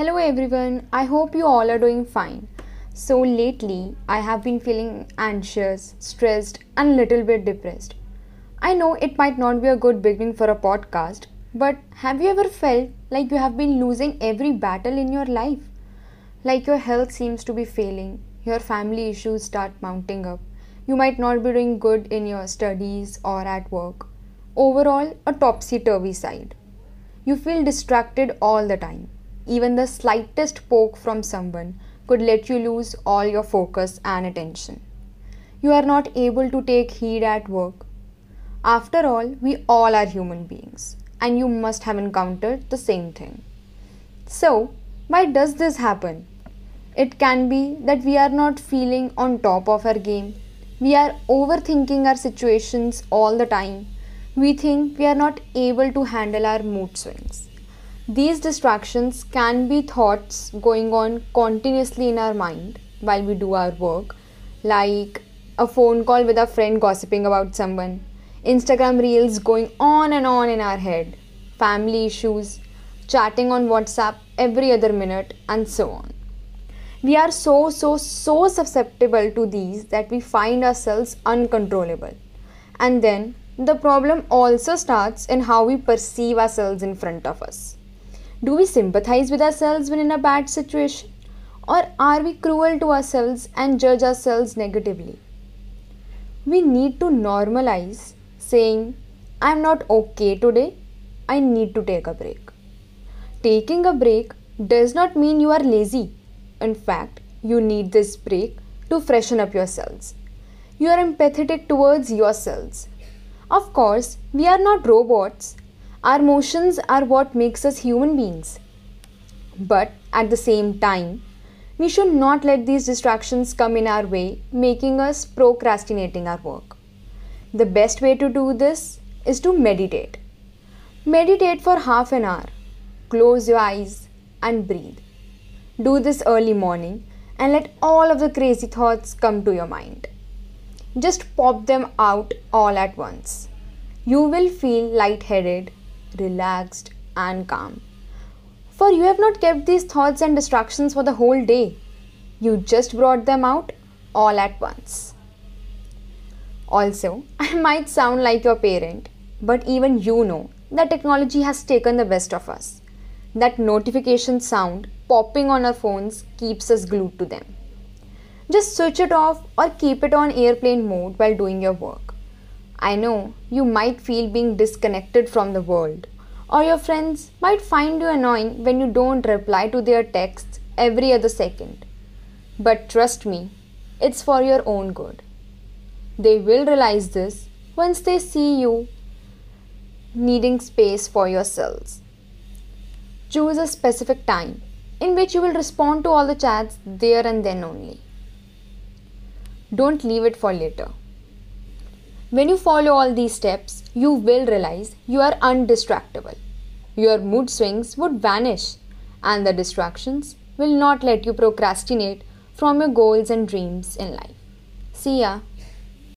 Hello everyone, I hope you all are doing fine. So, lately I have been feeling anxious, stressed, and a little bit depressed. I know it might not be a good beginning for a podcast, but have you ever felt like you have been losing every battle in your life? Like your health seems to be failing, your family issues start mounting up, you might not be doing good in your studies or at work. Overall, a topsy turvy side. You feel distracted all the time. Even the slightest poke from someone could let you lose all your focus and attention. You are not able to take heed at work. After all, we all are human beings, and you must have encountered the same thing. So, why does this happen? It can be that we are not feeling on top of our game. We are overthinking our situations all the time we think we are not able to handle our mood swings. These distractions can be thoughts going on continuously in our mind while we do our work, like a phone call with a friend gossiping about someone, Instagram reels going on and on in our head, family issues, chatting on WhatsApp every other minute, and so on. We are so, so, so susceptible to these that we find ourselves uncontrollable. And then the problem also starts in how we perceive ourselves in front of us. Do we sympathize with ourselves when in a bad situation? Or are we cruel to ourselves and judge ourselves negatively? We need to normalize saying, I'm not okay today, I need to take a break. Taking a break does not mean you are lazy. In fact, you need this break to freshen up yourselves. You are empathetic towards yourselves of course, we are not robots. Our emotions are what makes us human beings. But at the same time, we should not let these distractions come in our way, making us procrastinating our work. The best way to do this is to meditate. Meditate for half an hour. Close your eyes and breathe. Do this early morning and let all of the crazy thoughts come to your mind. Just pop them out all at once. You will feel lightheaded, relaxed, and calm. For you have not kept these thoughts and distractions for the whole day. You just brought them out all at once. Also, I might sound like your parent, but even you know that technology has taken the best of us. That notification sound popping on our phones keeps us glued to them. Just switch it off or keep it on airplane mode while doing your work. I know you might feel being disconnected from the world, or your friends might find you annoying when you don't reply to their texts every other second. But trust me, it's for your own good. They will realize this once they see you needing space for yourselves. Choose a specific time in which you will respond to all the chats there and then only. Don't leave it for later. When you follow all these steps, you will realize you are undistractable. Your mood swings would vanish, and the distractions will not let you procrastinate from your goals and dreams in life. See ya.